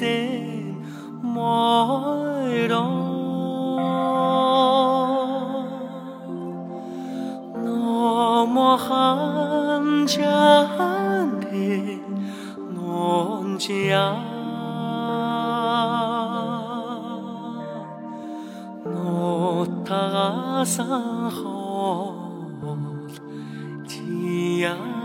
지리세 멀어 너머 한 잔에 논지야 노타가 사홀 지야지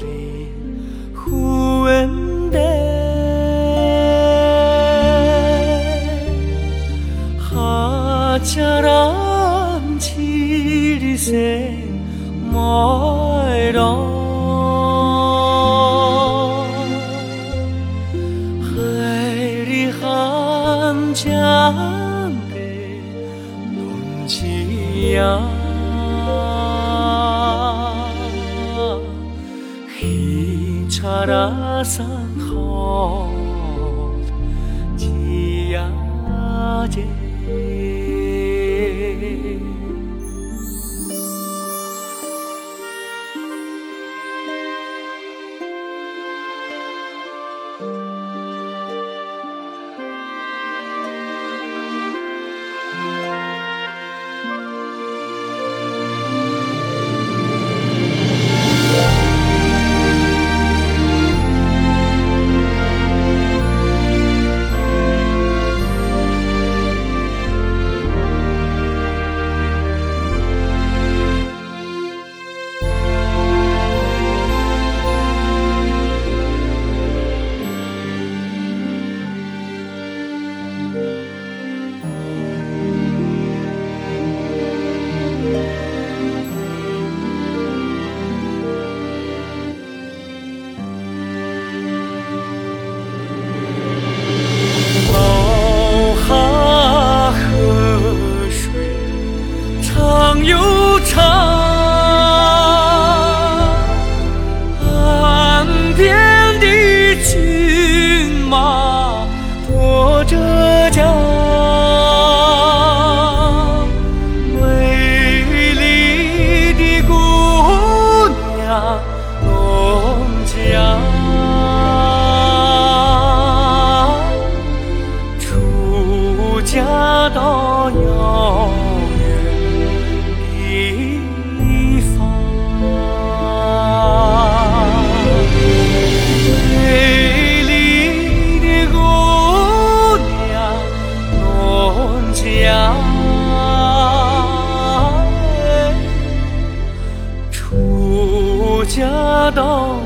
离湖岸边哈欠啷起的谁莫当哈里含江北弄夕阳那山好，几呀几。悠长岸边的骏马驮着家，美丽的姑娘农家。出家到。家道